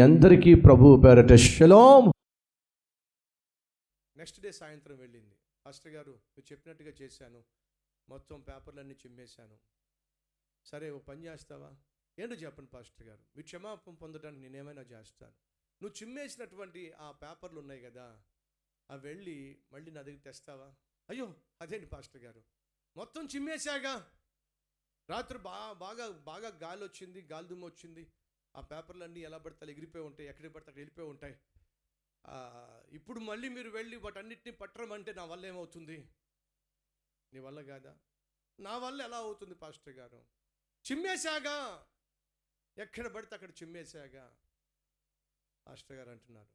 అందరికీ ప్రభు పేరట శలోం. Next day సాయంత్రం వెళ్ళింది. పాస్టర్ గారు మీరు చెప్పినట్టుగా చేశాను. మొత్తం పేపర్లన్నీ చిమ్మేశాను. సరే ఓ పని చేస్తావా? ఏంటో చెప్పండి పాస్టర్ గారు. మీ క్షమాపం పొందడానికి నేనేమైనా చేస్తాను. నువ్వు చిమ్మేసినటువంటి ఆ పేపర్లు ఉన్నాయి కదా అవి వెళ్ళి మళ్ళీ నా దగ్గర తెస్తావా? అయ్యో అదేంటి పాస్టర్ గారు? మొత్తం చిమ్మేశాగా? రాత్రి బాగా బాగా బాగా గాలి వచ్చింది గాలి దుమ్ము వచ్చింది. ఆ పేపర్లన్నీ ఎలా పడితే అలా ఎగిరిపోయి ఉంటాయి ఎక్కడికి పడితే అక్కడ వెళ్ళిపోయి ఉంటాయి. ఇప్పుడు మళ్ళీ మీరు వెళ్ళి వాటన్నిటిని పట్టరమంటే నా వల్ల ఏమవుతుంది? నీ వల్ల కాదా? నా వల్ల ఎలా అవుతుంది పాస్టర్ గారు? చిమ్మేశాగా. ఎక్కడ పడితే అక్కడ చిమ్మేశాగా. పాస్టర్ గారు అంటున్నారు.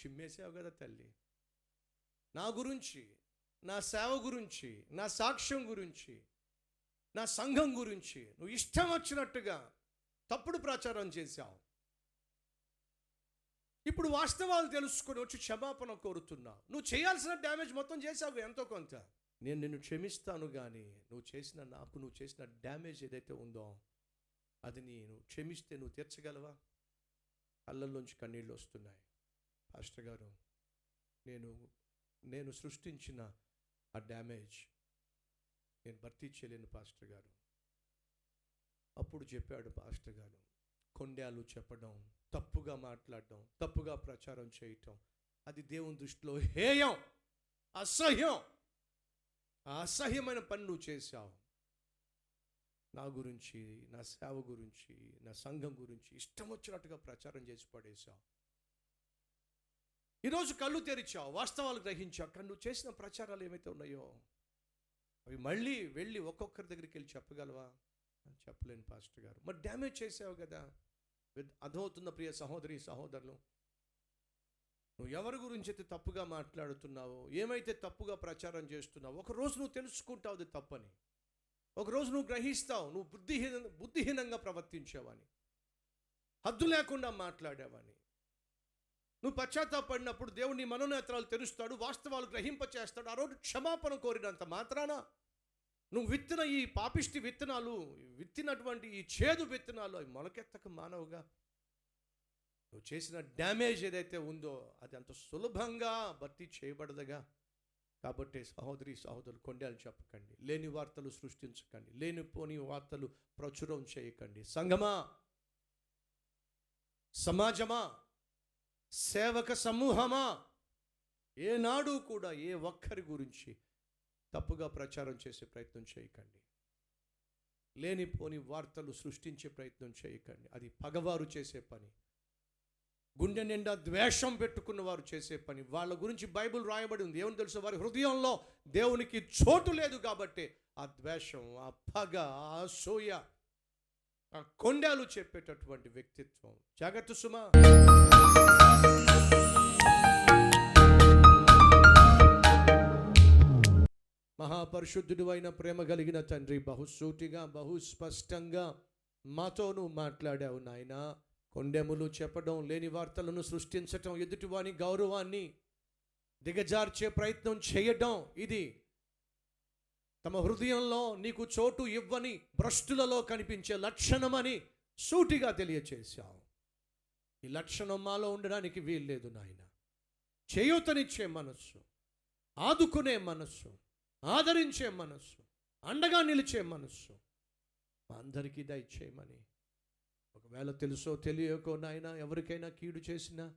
చిమ్మేసావు కదా తల్లి. నా గురించి నా సేవ గురించి నా సాక్ష్యం గురించి నా సంఘం గురించి నువ్వు ఇష్టం వచ్చినట్టుగా తప్పుడు ప్రచారం చేశావు ఇప్పుడు వాస్తవాలు తెలుసుకొని వచ్చి క్షమాపణ కోరుతున్నావు నువ్వు చేయాల్సిన డ్యామేజ్ మొత్తం చేసావు ఎంతో కొంత. నేను నిన్ను క్షమిస్తాను కానీ నువ్వు చేసిన నాకు నువ్వు చేసిన డ్యామేజ్ ఏదైతే ఉందో అది నేను క్షమిస్తే నువ్వు తీర్చగలవా? కళ్ళల్లోంచి కన్నీళ్ళు వస్తున్నాయి. పాస్టర్ గారు నేను నేను సృష్టించిన ఆ డ్యామేజ్ నేను భర్తీ చేయలేను పాస్టర్ గారు. అప్పుడు చెప్పాడు పాస్టర్ గారు కొండాలు చెప్పడం తప్పుగా మాట్లాడడం తప్పుగా ప్రచారం చేయటం అది దేవుని దృష్టిలో హేయం అసహ్యం అసహ్యమైన పని నువ్వు చేశావు. నా గురించి నా సేవ గురించి నా సంఘం గురించి ఇష్టం వచ్చినట్టుగా ప్రచారం చేసి పడేశావు. ఈరోజు కళ్ళు తెరిచావు వాస్తవాలు గ్రహించావు కానీ నువ్వు చేసిన ప్రచారాలు ఏమైతే ఉన్నాయో అవి మళ్ళీ వెళ్ళి ఒక్కొక్కరి దగ్గరికి వెళ్ళి చెప్పగలవా? చెప్పలేను పాస్టర్ గారు. మరి డ్యామేజ్ చేసావు కదా? విద్- అర్థమవుతున్న ప్రియ సహోదరి సహోదరులు నువ్వు ఎవరి గురించి అయితే తప్పుగా మాట్లాడుతున్నావో ఏమైతే తప్పుగా ప్రచారం చేస్తున్నావో ఒక రోజు నువ్వు తెలుసుకుంటావు అది తప్పని. ఒక రోజు నువ్వు గ్రహిస్తావు నువ్వు బుద్ధిహీన బుద్ధిహీనంగా ప్రవర్తించావని. హద్దు లేకుండా మాట్లాడావని. నువ్వు పశ్చాత్తాపడినప్పుడు దేవుని మనోనేత్రాలు తెరుస్తాడు వాస్తవాలు గ్రహింపచేస్తాడు ఆ రోజు క్షమాపణ కోరినంత మాత్రాన నువ్వు విత్తిన ఈ పాపిష్టి విత్తనాలు విత్తినటువంటి ఈ చేదు విత్తనాలు అవి మొలకెత్తక మానవుగా. నువ్వు చేసిన డ్యామేజ్ ఏదైతే ఉందో అది అంత సులభంగా భర్తీ చేయబడదుగా. కాబట్టి సహోదరి సహోదరులు కొండలు చెప్పకండి. లేని వార్తలు సృష్టించకండి. లేనిపోని వార్తలు ప్రచురం చేయకండి. సంఘమా? సమాజమా? సేవక సమూహమా? ఏనాడు కూడా ఏ ఒక్కరి గురించి తప్పుగా ప్రచారం చేసే ప్రయత్నం చేయకండి. లేనిపోని వార్తలు సృష్టించే ప్రయత్నం చేయకండి. అది పగవారు చేసే పని. గుండె నిండా ద్వేషం పెట్టుకున్న వారు చేసే పని. వాళ్ళ గురించి బైబిల్ రాయబడి ఉంది. ఏమని తెలుసు? వారి హృదయంలో దేవునికి చోటు లేదు కాబట్టి ఆ ద్వేషం ఆ పగ ఆ అసూయ ఆ కొండాలు చెప్పేటటువంటి వ్యక్తిత్వం. జాగ్రత్త సుమా. మహాపరిశుద్ధుడు అయిన ప్రేమ కలిగిన తండ్రి బహుసూటిగా బహుస్పష్టంగా మాతోను మాట్లాడావు నాయన. కొండెములు చెప్పడం లేని వార్తలను సృష్టించటం ఎదుటివాని గౌరవాన్ని దిగజార్చే ప్రయత్నం చేయడం ఇది. తమ హృదయంలో నీకు చోటు ఇవ్వని భ్రష్టులలో కనిపించే లక్షణమని సూటిగా తెలియచేశావు. ఈ లక్షణం మాలో ఉండడానికి వీల్లేదు నాయన. చేయూతనిచ్చే మనస్సు ఆదుకునే మనస్సు ఆదరించే మనస్సు అండగా నిలిచే మనస్సు. మా అందరికీ దయచేయమని ఒకవేళ తెలుసో తెలియకో నాయన ఎవరికైనా కీడు చేసినా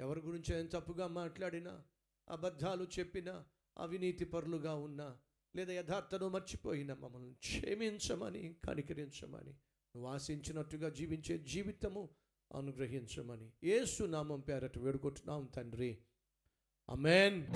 ఎవరి గురించి ఏం తప్పుగా మాట్లాడినా అబద్ధాలు చెప్పినా అవినీతి పరులుగా ఉన్నా లేదా యథార్థను మర్చిపోయినా మమ్మల్ని క్షమించమని కనికరించమని నువ్వు ఆశించినట్టుగా జీవించే జీవితము అనుగ్రహించమని. ఏసు నామం పేరట వేడుకుంటున్నాం తండ్రి. అమెన్